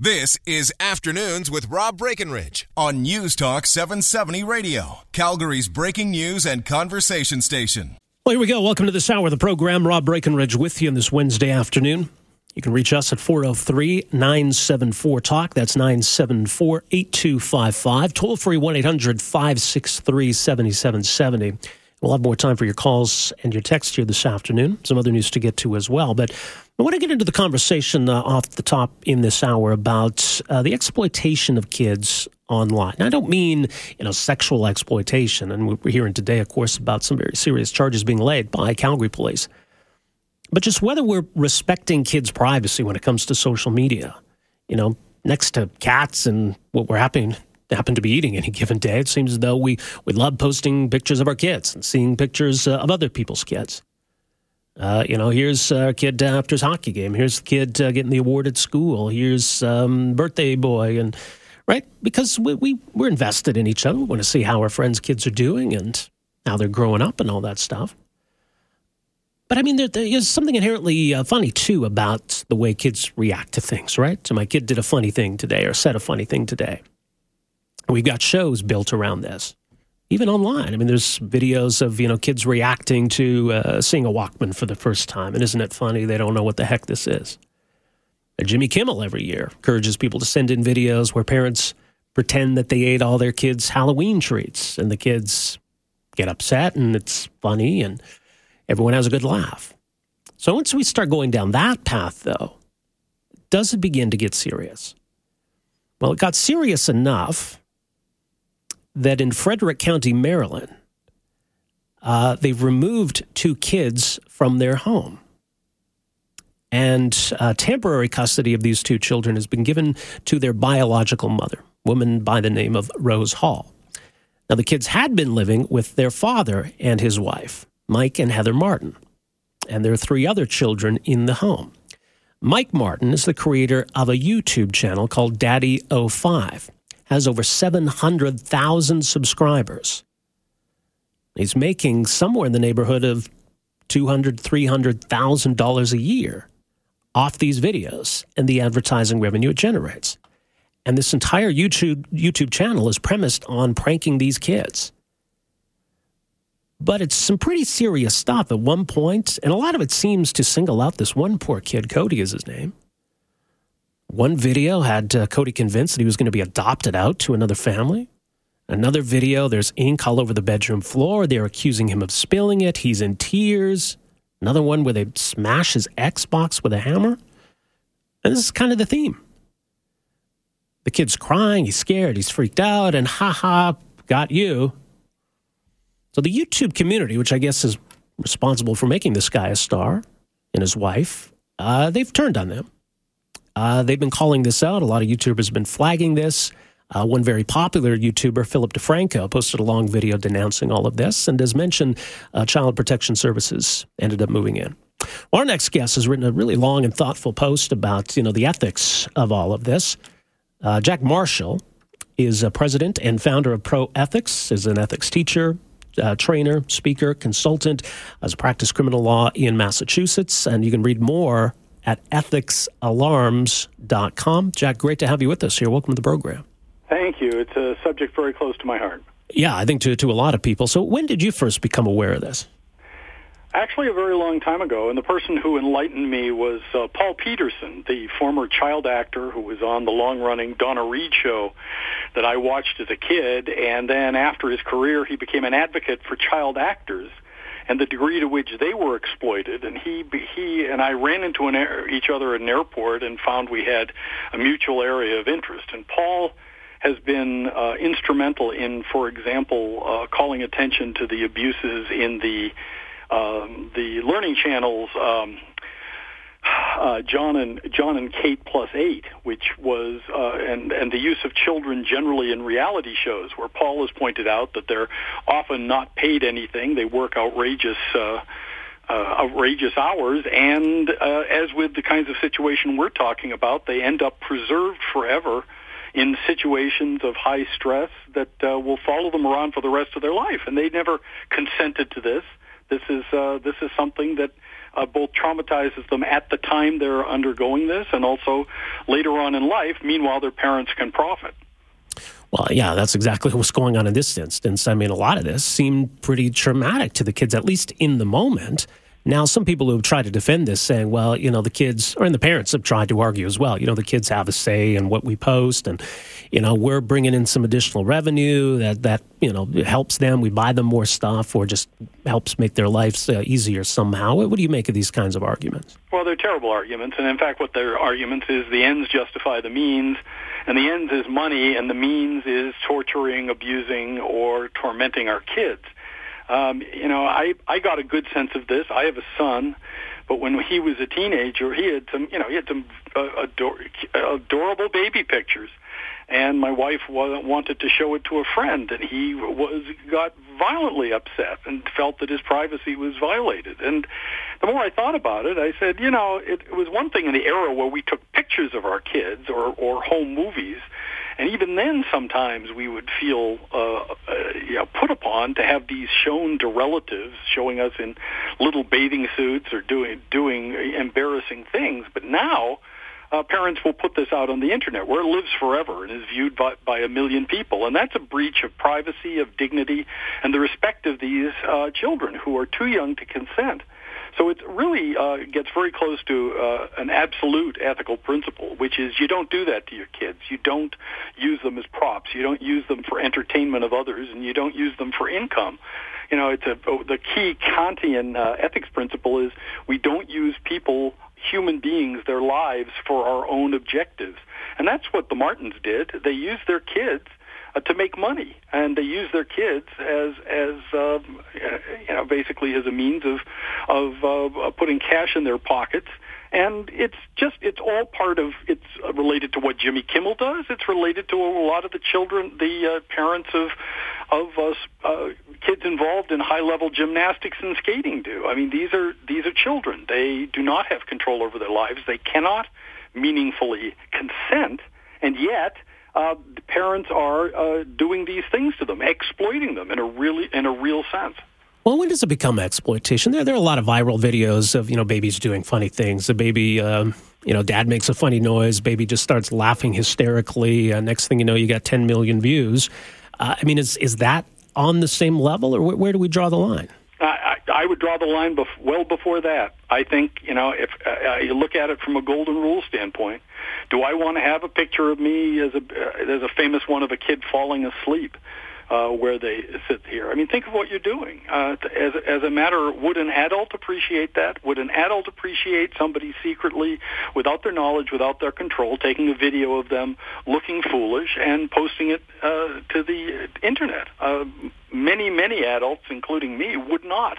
This is Afternoons with Rob Breckenridge on News Talk 770 Radio, Calgary's breaking news and conversation station. Well, here we go. Welcome to this hour of the program. Rob Breckenridge with you on this Wednesday afternoon. You can reach us at 403 974 Talk. That's 974 8255. Toll free 1 800 563 7770. We'll have more time for your calls and your texts here this afternoon. Some other news to get to as well. But I want to get into the conversation uh, off the top in this hour about uh, the exploitation of kids online. Now, I don't mean you know sexual exploitation, and we're hearing today, of course, about some very serious charges being laid by Calgary police. But just whether we're respecting kids' privacy when it comes to social media. You know, next to cats and what we're happening happen to be eating any given day, it seems as though we, we love posting pictures of our kids and seeing pictures uh, of other people's kids. Uh, you know, here's a kid after his hockey game. Here's the kid uh, getting the award at school. Here's um, birthday boy, and right because we, we we're invested in each other. We want to see how our friends' kids are doing and how they're growing up and all that stuff. But I mean, there, there is something inherently uh, funny too about the way kids react to things, right? So my kid did a funny thing today or said a funny thing today. We've got shows built around this even online. I mean, there's videos of you know kids reacting to uh, seeing a Walkman for the first time, and isn't it funny? They don't know what the heck this is. Jimmy Kimmel every year encourages people to send in videos where parents pretend that they ate all their kids' Halloween treats, and the kids get upset, and it's funny, and everyone has a good laugh. So once we start going down that path, though, does it begin to get serious? Well, it got serious enough that in Frederick County, Maryland, uh, they've removed two kids from their home. And uh, temporary custody of these two children has been given to their biological mother, woman by the name of Rose Hall. Now, the kids had been living with their father and his wife, Mike and Heather Martin, and there are three other children in the home. Mike Martin is the creator of a YouTube channel called DaddyOFive has over 700,000 subscribers. He's making somewhere in the neighborhood of $200,000, $300,000 a year off these videos and the advertising revenue it generates. And this entire YouTube, YouTube channel is premised on pranking these kids. But it's some pretty serious stuff at one point, and a lot of it seems to single out this one poor kid. Cody is his name. One video had uh, Cody convinced that he was going to be adopted out to another family. Another video, there's ink all over the bedroom floor. They're accusing him of spilling it. He's in tears. Another one where they smash his Xbox with a hammer. And this is kind of the theme. The kid's crying, he's scared, he's freaked out, and haha, got you. So the YouTube community, which I guess is responsible for making this guy a star and his wife, uh, they've turned on them. Uh, they've been calling this out. A lot of YouTubers have been flagging this. Uh, one very popular YouTuber, Philip DeFranco, posted a long video denouncing all of this. And as mentioned, uh, Child Protection Services ended up moving in. Our next guest has written a really long and thoughtful post about you know the ethics of all of this. Uh, Jack Marshall is a president and founder of Pro Ethics, is an ethics teacher, uh, trainer, speaker, consultant, has practiced criminal law in Massachusetts, and you can read more at ethicsalarms.com. Jack, great to have you with us here. Welcome to the program. Thank you. It's a subject very close to my heart. Yeah, I think to, to a lot of people. So, when did you first become aware of this? Actually, a very long time ago, and the person who enlightened me was uh, Paul Petersen, the former child actor who was on the long-running Donna Reed show that I watched as a kid, and then after his career, he became an advocate for child actors and the degree to which they were exploited. And he he and I ran into an air, each other at an airport and found we had a mutual area of interest. And Paul has been uh, instrumental in, for example, uh, calling attention to the abuses in the um, the learning channels. Um, uh, Jon and Jon and Kate plus eight, which was uh, and and the use of children generally in reality shows, where Paul has pointed out that they're often not paid anything. They work outrageous. Uh, uh, outrageous hours, and uh, as with the kinds of situation we're talking about, they end up preserved forever in situations of high stress that uh, will follow them around for the rest of their life. And they never consented to this. This is uh, this is something that uh, both traumatizes them at the time they're undergoing this, and also later on in life. Meanwhile, their parents can profit. Well, yeah, that's exactly what's going on in this instance. I mean, a lot of this seemed pretty traumatic to the kids, at least in the moment. Now, some people who have tried to defend this saying, well, you know, the kids, or and the parents have tried to argue as well, you know, the kids have a say in what we post and, you know, we're bringing in some additional revenue that, that you know, helps them. We buy them more stuff or just helps make their lives uh, easier somehow. What, what do you make of these kinds of arguments? Well, they're terrible arguments. And in fact, what their arguments is the ends justify the means. And the ends is money, and the means is torturing, abusing, or tormenting our kids. Um, you know, I I got a good sense of this. I have a son, but when he was a teenager, he had some, you know, he had some uh, ador- adorable baby pictures, and my wife wanted to show it to a friend, and he was got violently upset and felt that his privacy was violated. And the more I thought about it, I said, you know, it, it was one thing in the era where we took pictures of our kids or or home movies and even then, sometimes we would feel uh, uh, you know, put upon to have these shown to relatives, showing us in little bathing suits or doing doing embarrassing things. But now, uh, parents will put this out on the internet where it lives forever and is viewed by, by a million people. And that's a breach of privacy, of dignity, and the respect of these uh, children who are too young to consent. So it really uh, gets very close to uh, an absolute ethical principle, which is you don't do that to your kids. You don't use them as props. You don't use them for entertainment of others, and you don't use them for income. You know, it's a, the key Kantian uh, ethics principle is we don't use people, human beings, their lives for our own objectives. And that's what the Martins did. They used their kids uh, to make money, and they used their kids as as uh, you know basically as a means of of uh, putting cash in their pockets. And it's just, it's all part of, it's related to what Jimmy Kimmel does. It's related to a lot of the children, the uh, parents of, of uh, uh, kids involved in high level gymnastics and skating do. I mean, these are, these are children. They do not have control over their lives. They cannot meaningfully consent. And yet, uh, parents are uh, doing these things to them, exploiting them in a really in a real sense. Well, when does it become exploitation? There, there are a lot of viral videos of you know babies doing funny things. The baby, um, you know, dad makes a funny noise. Baby just starts laughing hysterically. Uh, next thing you know, you got 10 million views. Uh, I mean, is is that on the same level, or where, where do we draw the line? I, I would draw the line bef- well before that. I think you know if uh, you look at it from a golden rule standpoint, do I want to have a picture of me as a uh, there's a famous one of a kid falling asleep? uh, where they sit here. I mean, think of what you're doing. Uh, as, as a matter, would an adult appreciate that? Would an adult appreciate somebody secretly, without their knowledge, without their control, taking a video of them looking foolish and posting it uh, to the internet? Uh, many, many adults, including me, would not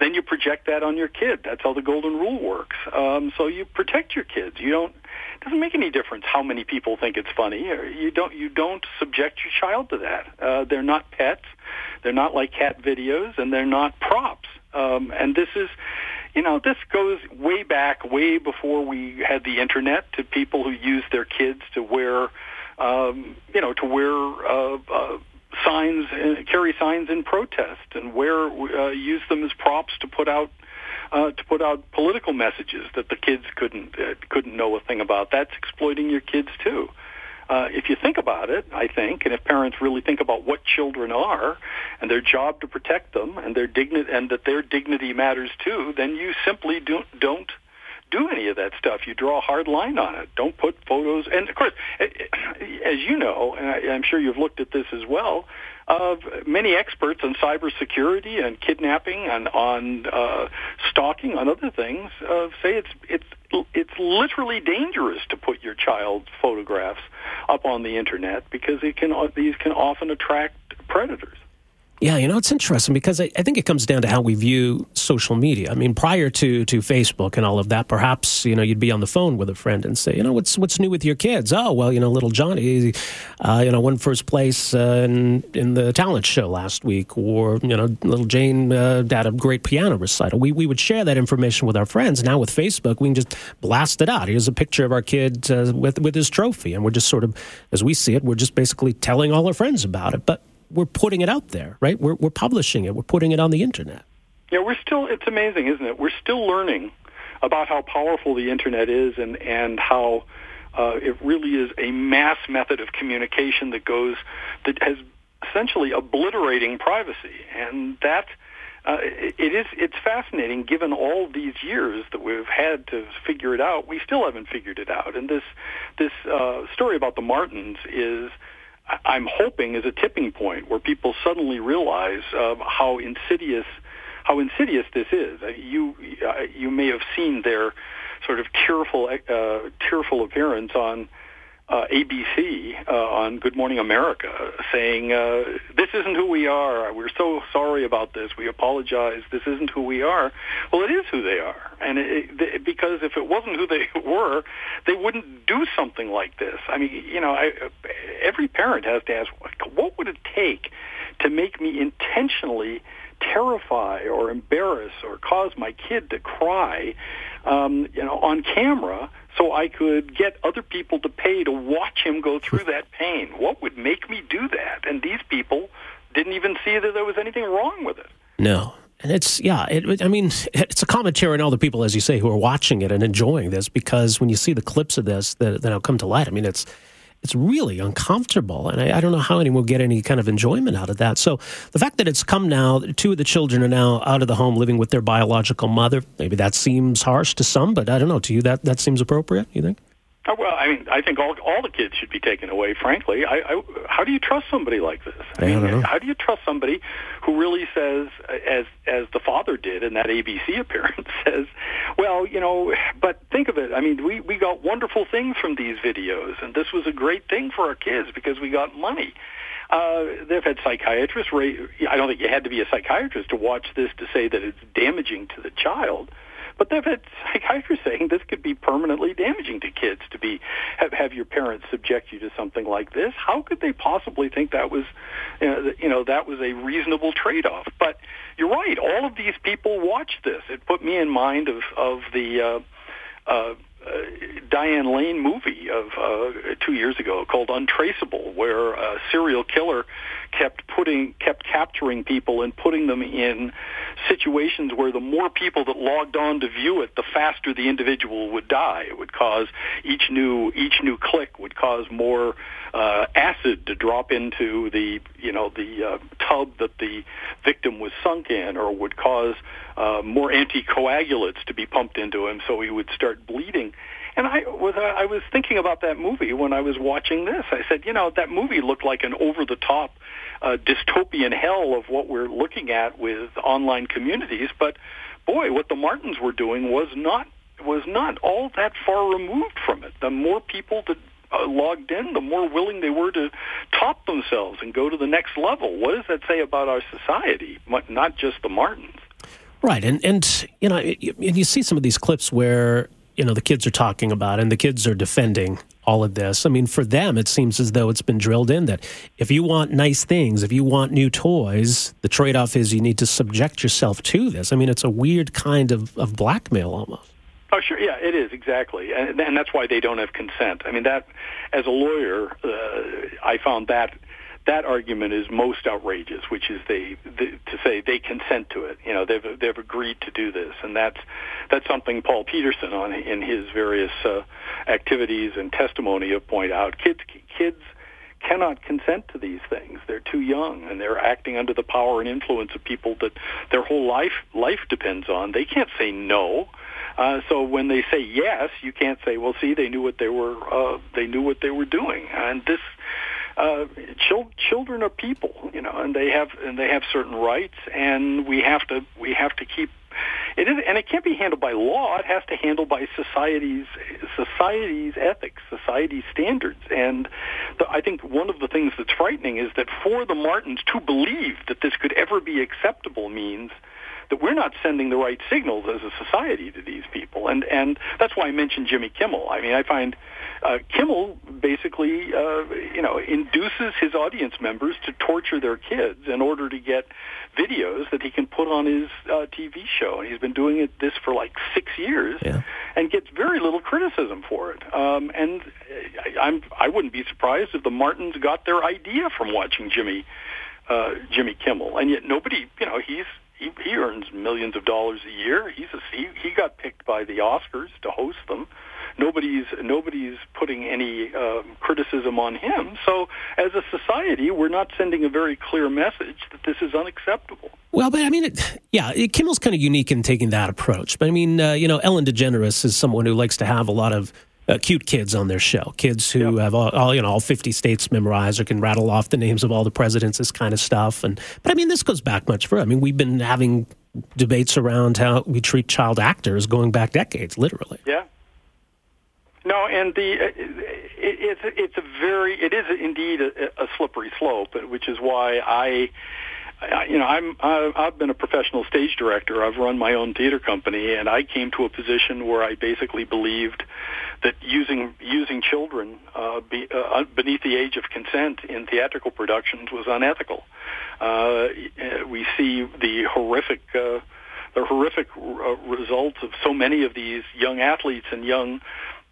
then you project that on your kid. That's how the golden rule works. Um, so you protect your kids. You don't it doesn't make any difference how many people think it's funny. You don't you don't subject your child to that. Uh, they're not pets. They're not like cat videos, and they're not props. Um, and this is, you know, this goes way back, way before we had the internet, to people who used their kids to wear, um, you know, to wear. Uh, uh, signs, uh, carry signs in protest, and wear uh, use them as props to put out uh, to put out political messages that the kids couldn't uh, couldn't know a thing about. That's exploiting your kids too. Uh, if you think about it, I think, and if parents really think about what children are and their job to protect them and their dignity and that their dignity matters too, then you simply don't don't do any of that stuff. You draw a hard line on it. Don't put photos. And of course, as you know, and I'm sure you've looked at this as well, uh, many experts on cybersecurity and kidnapping and on uh, stalking, on other things, uh, say it's it's it's literally dangerous to put your child's photographs up on the internet because it can these can often attract predators. Yeah, you know, it's interesting because I, I, think it comes down to how we view social media. I mean, prior to, to Facebook and all of that, perhaps, you know, you'd be on the phone with a friend and say, you know, what's what's new with your kids? Oh, well, you know, little Johnny, uh, you know, won first place uh, in, in the talent show last week. Or, you know, little Jane uh, a great piano recital. We, we would share that information with our friends. Now with Facebook, we can just blast it out. Here's a picture of our kid uh, with, with his trophy. And we're just sort of, as we see it, we're just basically telling all our friends about it. But we're putting it out there, right? We're, we're publishing it. We're putting it on the internet. Yeah, we're still, it's amazing, isn't it? We're still learning about how powerful the internet is and, and how uh, it really is a mass method of communication that goes, that has essentially obliterating privacy. And that, uh, it is, it's fascinating given all these years that we've had to figure it out. We still haven't figured it out. And this, this uh, story about the Martins is, I'm hoping is a tipping point where people suddenly realize uh, how insidious how insidious this is. Uh, you uh, you may have seen their sort of tearful uh, tearful appearance on uh, ABC uh, on Good Morning America saying, uh, this isn't who we are. We're so sorry about this. We apologize. This isn't who we are. Well, it is who they are. And it, it, because if it wasn't who they were, they wouldn't do something like this. I mean, you know, I, every parent has to ask, what would it take to make me intentionally terrify or embarrass or cause my kid to cry, um, you know, on camera so I could get other people to pay to watch him go through that pain. What would make me do that? And these people didn't even see that there was anything wrong with it. No. And it's, yeah, it, I mean, it's a commentary on all the people, as you say, who are watching it and enjoying this because when you see the clips of this that, that have come to light, I mean, it's, it's really uncomfortable. And I, I, don't know how anyone will get any kind of enjoyment out of that. So the fact that it's come now, two of the children are now out of the home living with their biological mother. Maybe that seems harsh to some, but I don't know. To you, that, that seems appropriate, you think? Oh, well, I mean, I think all all the kids should be taken away. Frankly, I, I, how do you trust somebody like this? I, I mean, how do you trust somebody who really says, as as the father did in that ABC appearance, says, "Well, you know, but think of it. I mean, we we got wonderful things from these videos, and this was a great thing for our kids because we got money." Uh, they've had psychiatrists. I don't think you had to be a psychiatrist to watch this to say that it's damaging to the child. But they've had psychiatrists saying this could be permanently damaging to kids to be have, have your parents subject you to something like this. How could they possibly think that was, you know, that was a reasonable trade-off? But you're right. All of these people watched this. It put me in mind of of the. Uh, uh, uh, Diane Lane movie of uh, two years ago called Untraceable, where a serial killer kept putting, kept capturing people and putting them in situations where the more people that logged on to view it, the faster the individual would die. It would cause each new each new click would cause more uh, acid to drop into the you know the uh, tub that the victim was sunk in, or would cause uh, more anticoagulates to be pumped into him, so he would start bleeding. And I was uh, I was thinking about that movie when I was watching this. I said, you know, that movie looked like an over the top uh, dystopian hell of what we're looking at with online communities. But boy, what the Martins were doing was not was not all that far removed from it. The more people that uh, logged in, the more willing they were to top themselves and go to the next level. What does that say about our society? Not just the Martins. Right, and and you know, you, you see some of these clips where you know the kids are talking about and the kids are defending all of this. I mean, for them, it seems as though it's been drilled in that if you want nice things, if you want new toys, the trade off is you need to subject yourself to this. I mean, it's a weird kind of, of blackmail almost. Oh, sure. Yeah, it is exactly, and, and that's why they don't have consent. I mean, that as a lawyer, uh, I found that that argument is most outrageous, which is they, they to say they consent to it. You know, they've they've agreed to do this, and that's that's something Paul Petersen on in his various uh, activities and testimony have point out. Kids kids cannot consent to these things. They're too young and they're acting under the power and influence of people that their whole life life depends on. They can't say no. Uh, so when they say yes, you can't say, "Well, see, they knew what they were uh, they knew what they were doing." And this uh, chil- children are people, you know, and they have and they have certain rights, and we have to we have to keep it is, and it can't be handled by law. It has to handle by society's society's ethics, society's standards. And the, I think one of the things that's frightening is that for the Martins to believe that this could ever be acceptable means that we're not sending the right signals as a society to these people. And and that's why I mentioned Jimmy Kimmel. I mean, I find uh, Kimmel basically, uh, you know, induces his audience members to torture their kids in order to get videos that he can put on his uh, TV show. And he's been doing it this for like six years, yeah. and gets very little criticism for it. Um, and I, I'm I wouldn't be surprised if the Martins got their idea from watching Jimmy. Uh, Jimmy Kimmel, and yet nobody, you know, he's he, he earns millions of dollars a year. He's a, he he got picked by the Oscars to host them. Nobody's nobody's putting any uh, criticism on him. So, as a society, we're not sending a very clear message that this is unacceptable. Well, but I mean, it, yeah, Kimmel's kind of unique in taking that approach. But I mean, uh, you know, Ellen DeGeneres is someone who likes to have a lot of uh, cute kids on their show. Kids who yep. have all, all, you know all fifty states memorized or can rattle off the names of all the presidents, this kind of stuff. And but I mean, this goes back much further. I mean, we've been having debates around how we treat child actors going back decades, literally. Yeah. No, and the it, it's it's a very it is indeed a, a slippery slope, which is why I you know, I'm I've been a professional stage director. I've run my own theater company, and I came to a position where I basically believed that using using children uh, be, uh, beneath the age of consent in theatrical productions was unethical. Uh, we see the horrific. Uh, the horrific uh, results of so many of these young athletes and young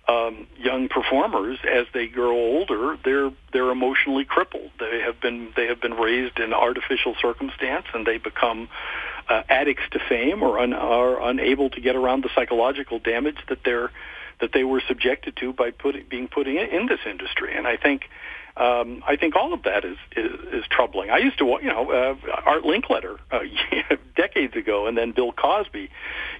um, young performers as they grow older, they're they're emotionally crippled. They have been they have been raised in artificial circumstance, and they become uh, addicts to fame or un, are unable to get around the psychological damage that they're that they were subjected to by put, being put in, in this industry. And I think um, I think all of that is, is, is troubling. I used to, you know, uh, Art Linkletter uh, decades ago, and then Bill Cosby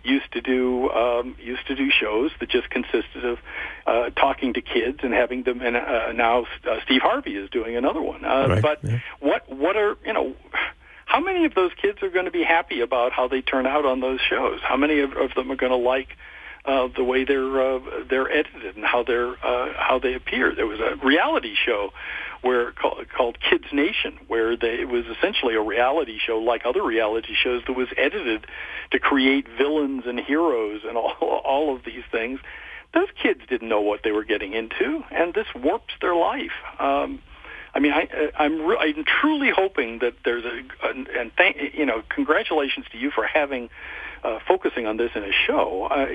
used to do um, used to do shows that just consisted of uh, talking to kids and having them. And uh, now uh, Steve Harvey is doing another one. Uh, right. But yeah. what what are you know? How many of those kids are going to be happy about how they turn out on those shows? How many of, of them are going to like uh, the way they're uh, they're edited and how they're uh, how they appear. There was a reality show where called, called Kids Nation, where they, it was essentially a reality show like other reality shows that was edited to create villains and heroes and all all of these things. Those kids didn't know what they were getting into, and this warps their life. Um, I mean, I, I'm re- I'm truly hoping that there's a, a and thank you know congratulations to you for having uh, focusing on this in a show. Uh,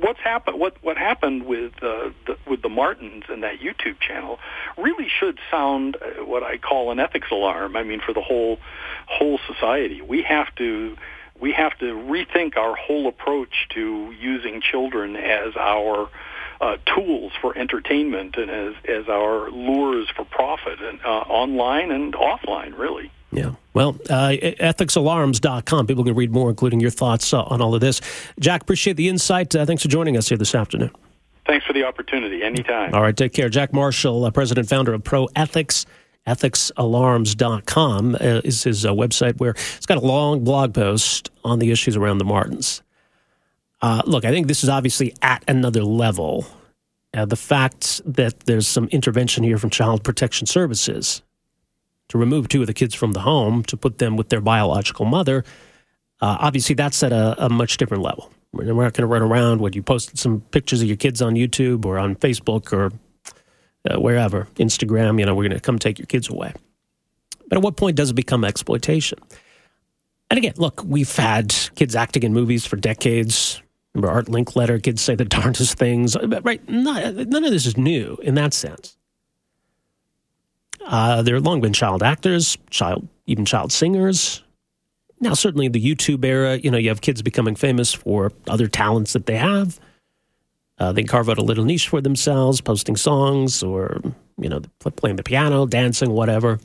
what's happened? What what happened with uh, the, with the Martins and that YouTube channel really should sound uh, what I call an ethics alarm. I mean, for the whole whole society, we have to we have to rethink our whole approach to using children as our uh, tools for entertainment and as as our lures for profit, and uh, online and offline, really. Yeah. Well, uh, ethicsalarms.com. People can read more, including your thoughts uh, on all of this. Jack, appreciate the insight. Uh, thanks for joining us here this afternoon. Thanks for the opportunity. Anytime. All right. Take care. Jack Marshall, uh, president founder of Pro Ethics. Ethicsalarms.com uh, is his uh, website where it's got a long blog post on the issues around the Martins. look, I think this is obviously at another level. the fact that there's some intervention here from Child Protection Services to remove two of the kids from the home to put them with their biological mother, uh, obviously that's at a, a, much different level. We're not going to run around when you posted some pictures of your kids on YouTube or on Facebook or uh, wherever, Instagram, you know, we're going to come take your kids away. But at what point does it become exploitation? And again, look, we've had kids acting in movies for decades. Remember Art Linkletter, kids say the darndest things. Right? None, none of this is new in that sense. Uh, there have long been child actors, child even child singers. Now, certainly in the YouTube era, you know, you have kids becoming famous for other talents that they have. Uh, they carve out a little niche for themselves, posting songs or, you know, playing the piano, dancing, whatever.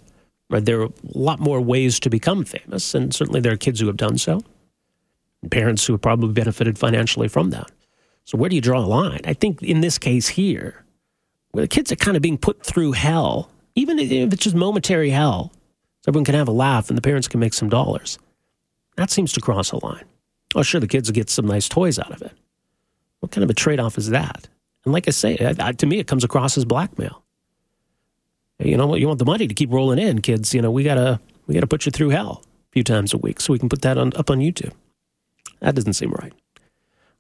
Right? There are a lot more ways to become famous, and certainly there are kids who have done so, parents who have probably benefited financially from that. So, where do you draw a line? I think in this case here, where the kids are kind of being put through hell even if it's just momentary hell, so everyone can have a laugh and the parents can make some dollars. That seems to cross a line. Oh, sure, the kids get some nice toys out of it. What kind of a trade off is that? And like I say, to me, it comes across as blackmail. You know, you want the money to keep rolling in, kids. You know, we gotta we gotta put you through hell a few times a week so we can put that on, up on YouTube. That doesn't seem right.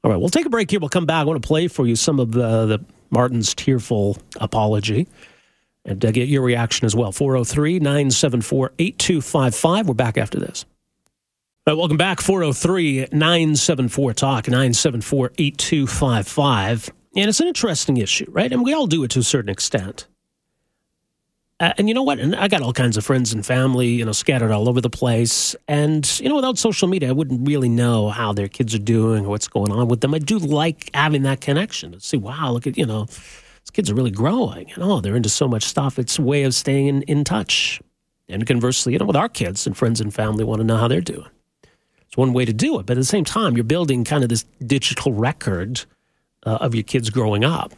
All right, we'll take a break here. We'll come back. I want to play for you some of the, the Martin's tearful apology and uh, get your reaction as well. 403 974 8255. We're back after this. Welcome back. 403 974 Talk, 974 8255. And it's an interesting issue, right? And we all do it to a certain extent. Uh, and you know what? And I got all kinds of friends and family, you know, scattered all over the place. And, you know, without social media, I wouldn't really know how their kids are doing or what's going on with them. I do like having that connection to see, wow, look at, you know, these kids are really growing. And, oh, they're into so much stuff. It's a way of staying in, in touch. And conversely, you know, with our kids and friends and family want to know how they're doing. It's one way to do it. But at the same time, you're building kind of this digital record uh, of your kids growing up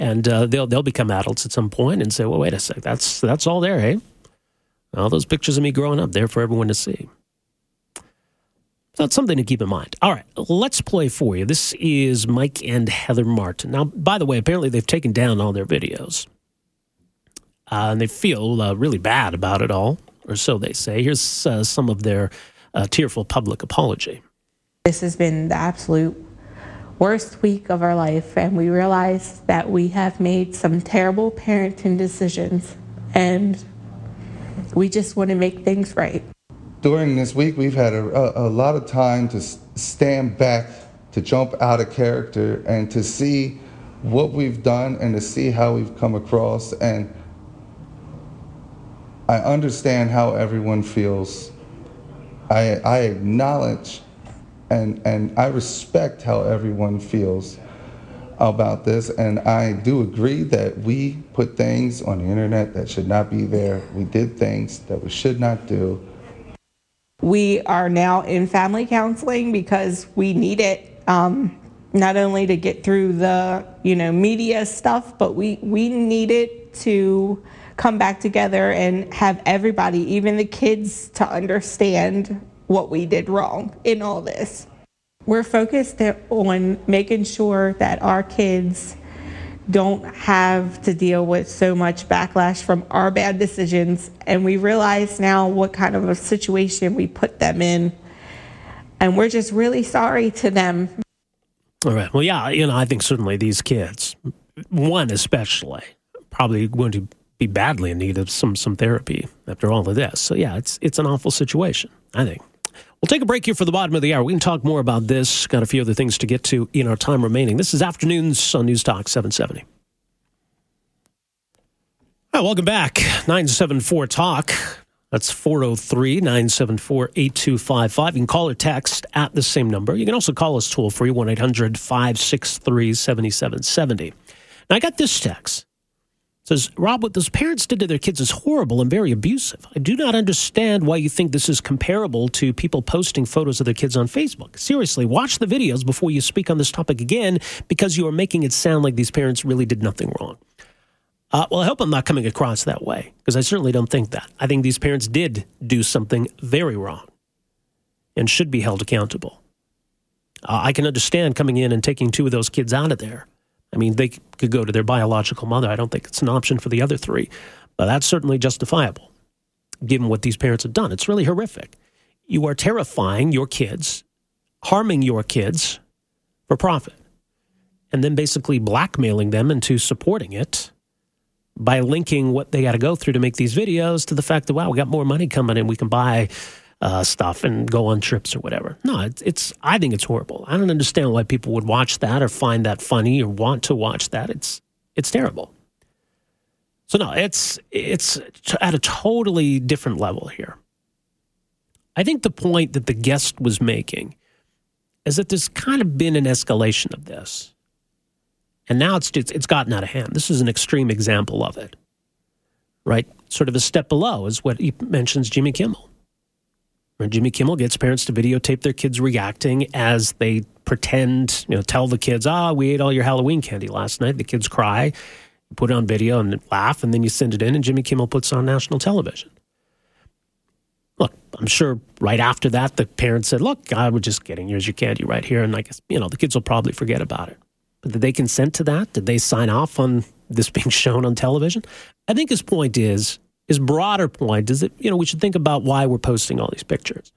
and uh, they'll they'll become adults at some point and say, "Well, wait a sec, that's that's all there, hey? All those pictures of me growing up there for everyone to see." That's something to keep in mind. All right, let's play for you. This is Mike and Heather Martin. Now, by the way, apparently they've taken down all their videos, uh, and they feel uh, really bad about it all, or so they say. Here's uh, some of their uh, tearful public apology. This has been the absolute worst week of our life, and we realize that we have made some terrible parenting decisions, and we just want to make things right. During this week, we've had a, a, lot of time to stand back, to jump out of character, and to see what we've done and to see how we've come across. And I understand how everyone feels. I, I acknowledge and and I respect how everyone feels about this, and I do agree that we put things on the internet that should not be there. We did things that we should not do. We are now in family counseling because we need it. Um, not only to get through the you know media stuff, but we we need it to come back together and have everybody, even the kids, to understand what we did wrong in all this. We're focused on making sure that our kids don't have to deal with so much backlash from our bad decisions. And we realize now what kind of a situation we put them in. And we're just really sorry to them. All right. Well, yeah, you know, I think certainly these kids, one especially, probably going to be badly in need of some some therapy after all of this. So yeah, it's it's an awful situation. I think. We'll take a break here for the bottom of the hour. We can talk more about this. Got a few other things to get to in our time remaining. This is afternoons on News Talk 770. All right, welcome back. 974 Talk. That's 403 974 8255. You can call or text at the same number. You can also call us toll free 1 800 563 7770. Now, I got this text says, Rob, what those parents did to their kids is horrible and very abusive. I do not understand why you think this is comparable to people posting photos of their kids on Facebook. Seriously, watch the videos before you speak on this topic again because you are making it sound like these parents really did nothing wrong. Uh, well, I hope I'm not coming across that way because I certainly don't think that. I think these parents did do something very wrong and should be held accountable. Uh, I can understand coming in and taking two of those kids out of there I mean, they could go to their biological mother. I don't think it's an option for the other three, but that's certainly justifiable given what these parents have done. It's really horrific. You are terrifying your kids, harming your kids for profit, and then basically blackmailing them into supporting it by linking what they got to go through to make these videos to the fact that, wow, we got more money coming in. We can buy uh, stuff and go on trips or whatever. No, it's, it's, I think it's horrible. I don't understand why people would watch that or find that funny or want to watch that. It's it's terrible. So no, it's it's at a totally different level here. I think the point that the guest was making is that there's kind of been an escalation of this. And now it's, it's, it's gotten out of hand. This is an extreme example of it. Right? Sort of a step below is what he mentions Jimmy Kimmel. Jimmy Kimmel gets parents to videotape their kids reacting as they pretend, you know, tell the kids, ah, we ate all your Halloween candy last night. The kids cry, put it on video and laugh, and then you send it in, and Jimmy Kimmel puts it on national television. look, I'm sure right after that, the parents said, look, I was just getting Here's your candy right here. And I guess, you know, the kids will probably forget about it. But did they consent to that? Did they sign off on this being shown on television? I think his point is, his broader point is that, you know, we should think about why we're posting all these pictures.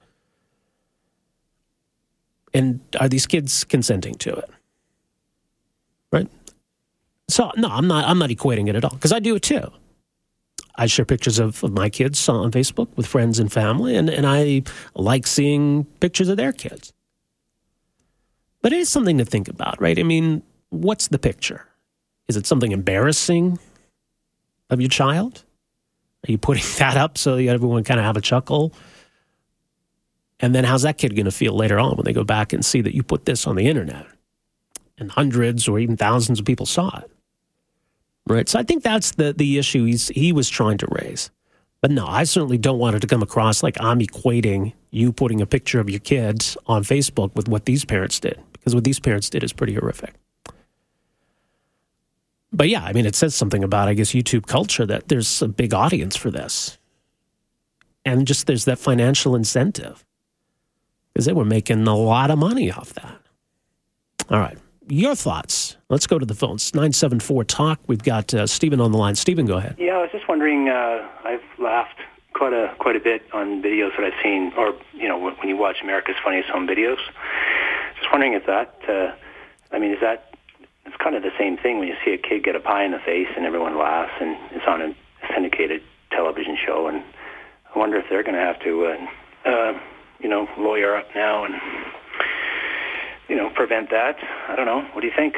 And are these kids consenting to it? Right? So no, I'm not I'm not equating it at all because I do it too. I share pictures of, of my kids on Facebook with friends and family, and, and I like seeing pictures of their kids. But it is something to think about, right? I mean, what's the picture? Is it something embarrassing of your child? Are you putting that up so everyone kind of have a chuckle? And then how's that kid going to feel later on when they go back and see that you put this on the internet and hundreds or even thousands of people saw it? Right. So I think that's the, the issue he's, he was trying to raise. But no, I certainly don't want it to come across like I'm equating you putting a picture of your kids on Facebook with what these parents did, because what these parents did is pretty horrific. But yeah, I mean, it says something about, I guess, YouTube culture that there's a big audience for this. And just there's that financial incentive because they were making a lot of money off that. All right your thoughts. Let's go to the phones. 974 Talk. We've got uh, Stephen on the line. Stephen, go ahead. Yeah, I was just wondering. Uh, I've laughed quite a quite a bit on videos that I've seen, or you know, when you watch America's Funniest Home Videos. Just wondering if that. Uh, I mean, is that? It's kind of the same thing when you see a kid get a pie in the face and everyone laughs, and it's on a syndicated television show, and I wonder if they're going to have to, uh, uh, you know, lawyer up now and you know, prevent that. I don't know. What do you think?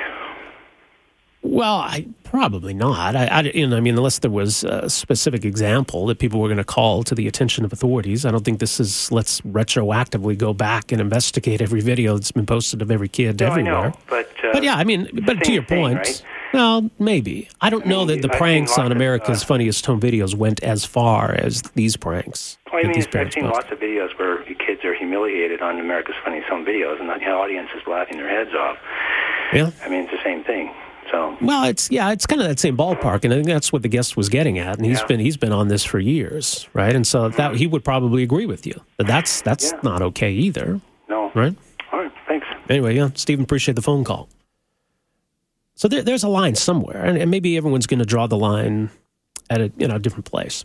Well, I probably not. I, I, you know, I mean, unless there was a specific example that people were going to call to the attention of authorities, I don't think this is. Let's retroactively go back and investigate every video that's been posted of every kid no, everywhere. I know, but but yeah, I mean, but to your thing, point, right? well, maybe I don't I know mean, that the I've pranks on lots of, America's uh, Funniest Home Videos went as far as these pranks. Well, I mean, I've seen posted. lots of videos where kids are humiliated on America's Funniest Home Videos, and the audience is laughing their heads off. Yeah. I mean, it's the same thing. So Well, it's yeah, it's kind of that same ballpark, and I think that's what the guest was getting at. And he's Yeah. been he's been on this for years, right? And so that he would probably agree with you. But that's that's Yeah. not okay either, no. right? All right. Thanks. Anyway, yeah, Stephen, appreciate the phone call. So there, there's a line somewhere, and, and maybe everyone's going to draw the line at a you know different place.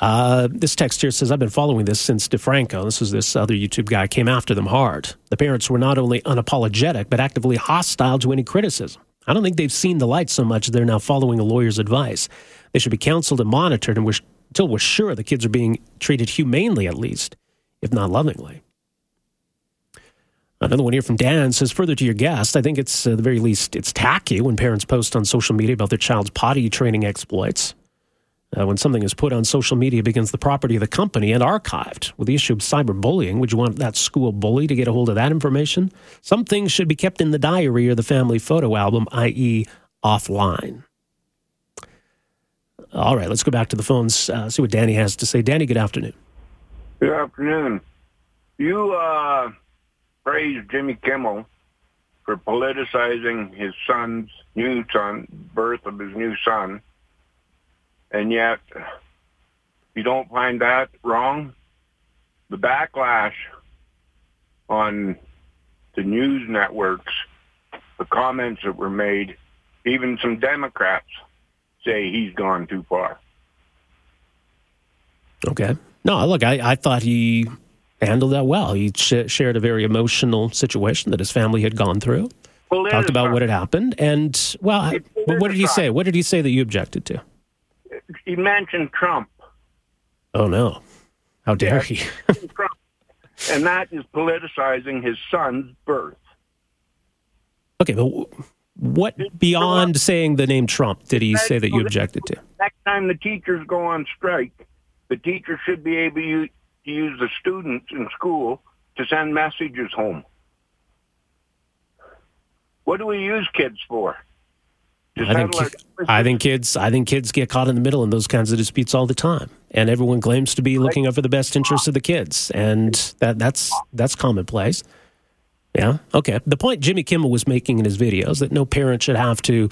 Uh, this text here says, I've been following this since DeFranco, this is this other YouTube guy, came after them hard. The parents were not only unapologetic, but actively hostile to any criticism. I don't think they've seen the light so much they're now following a lawyer's advice. They should be counseled and monitored and until we're sure the kids are being treated humanely, at least, if not lovingly. Another one here from Dan says, further to your guest, I think it's, uh, the very least, it's tacky when parents post on social media about their child's potty training exploits. Uh, when something is put on social media, becomes the property of the company and archived. With the issue of cyberbullying, would you want that school bully to get a hold of that information? Some things should be kept in the diary or the family photo album, i.e., offline. All right, let's go back to the phones, uh, see what Danny has to say. Danny, good afternoon. Good afternoon. You uh, praised Jimmy Kimmel for politicizing his son's new son, birth of his new son, and yet you don't find that wrong. The backlash on the news networks, the comments that were made, even some Democrats say he's gone too far. Okay. No, look, I, I thought he handled that well. He sh- shared a very emotional situation that his family had gone through, talked about what had happened, and, well, I- It's what did he say? What did he say that you objected to? He mentioned Trump. Oh, no. How dare Yeah. he? And that is politicizing his son's birth. Okay, but what beyond saying the name Trump did he say that you objected to? Next time the teachers go on strike, the teachers should be able to use the students in school to send messages home. What do we use kids for? I think I think kids I think kids get caught in the middle in those kinds of disputes all the time, and everyone claims to be looking out for the best interests of the kids, and that that's that's commonplace. Yeah. Okay. The point Jimmy Kimmel was making in his videos that no parent should have to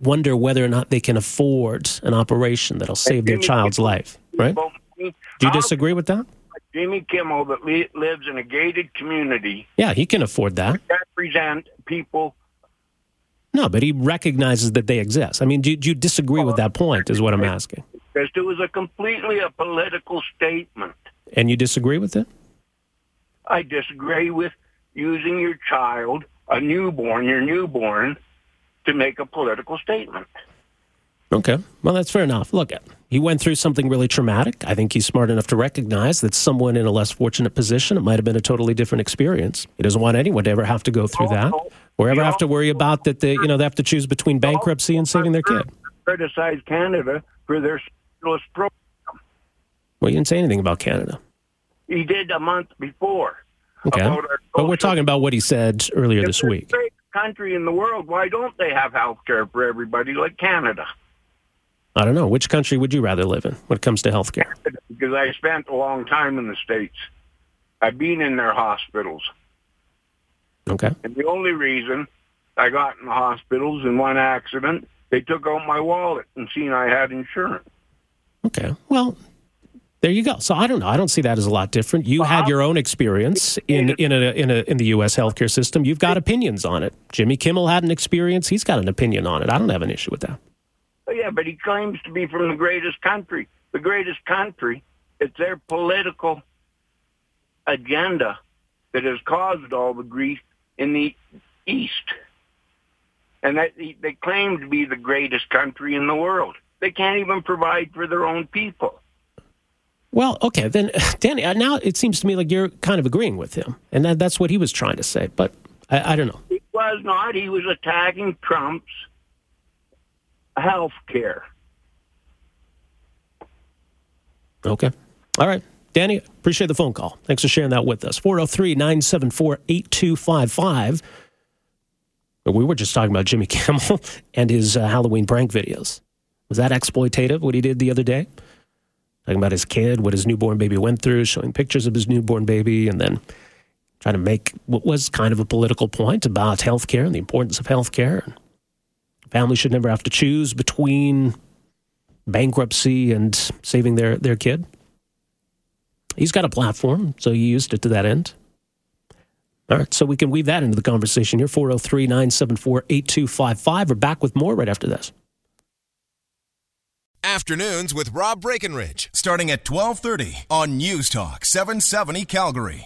wonder whether or not they can afford an operation that'll save their child's life. Right. Do you um, disagree with that? Jimmy Kimmel that li- lives in a gated community Yeah, he can afford that. represent people? No, but he recognizes that they exist. I mean, do, do you disagree with that point? Is what I'm asking. Because it was a completely a political statement. And you disagree with it? I disagree with using your child, a newborn, your newborn, to make a political statement. Okay. Well, that's fair enough. Look, he went through something really traumatic. I think he's smart enough to recognize that someone in a less fortunate position, it might have been a totally different experience. He doesn't want anyone to ever have to go through that, or ever have to worry about that. They, you know, they have to choose between bankruptcy and saving their kid. Criticize Canada for their socialist program. Well, you didn't say anything about Canada. He did a month before. Okay. About our But we're talking about what he said earlier If this week. the greatest country in the world, why don't they have health care for everybody like Canada? I don't know. Which country would you rather live in when it comes to health care? Because I spent a long time in the States. I've been in their hospitals. Okay. And the only reason I got in the hospitals in one accident, they took out my wallet and seen I had insurance. Okay. Well, there you go. So I don't know. I don't see that as a lot different. You had your own experience in in a, in a in the U.S. healthcare system. You've got opinions on it. Jimmy Kimmel had an experience. He's got an opinion on it. I don't have an issue with that. Oh, yeah, but he claims to be from the greatest country. The greatest country, it's their political agenda that has caused all the grief in the East. And that they claim to be the greatest country in the world. They can't even provide for their own people. Well, okay, then, Danny. uh, Now it seems to me like you're kind of agreeing with him, and that, that's what he was trying to say. But I, I don't know. He was not. He was attacking Trump's health care. Okay. All right. Danny, appreciate the phone call. Thanks for sharing that with us. 403 974 8255. We were just talking about Jimmy Kimmel and his uh, Halloween prank videos. Was that exploitative, what he did the other day? Talking about his kid, what his newborn baby went through, showing pictures of his newborn baby, and then trying to make what was kind of a political point about healthcare and the importance of healthcare. Families should never have to choose between bankruptcy and saving their, their kid. He's got a platform, so he used it to that end. All right, so we can weave that into the conversation here 403 974 8255. We're back with more right after this. Afternoons with Rob Breckenridge, starting at 1230 on News Talk 770 Calgary.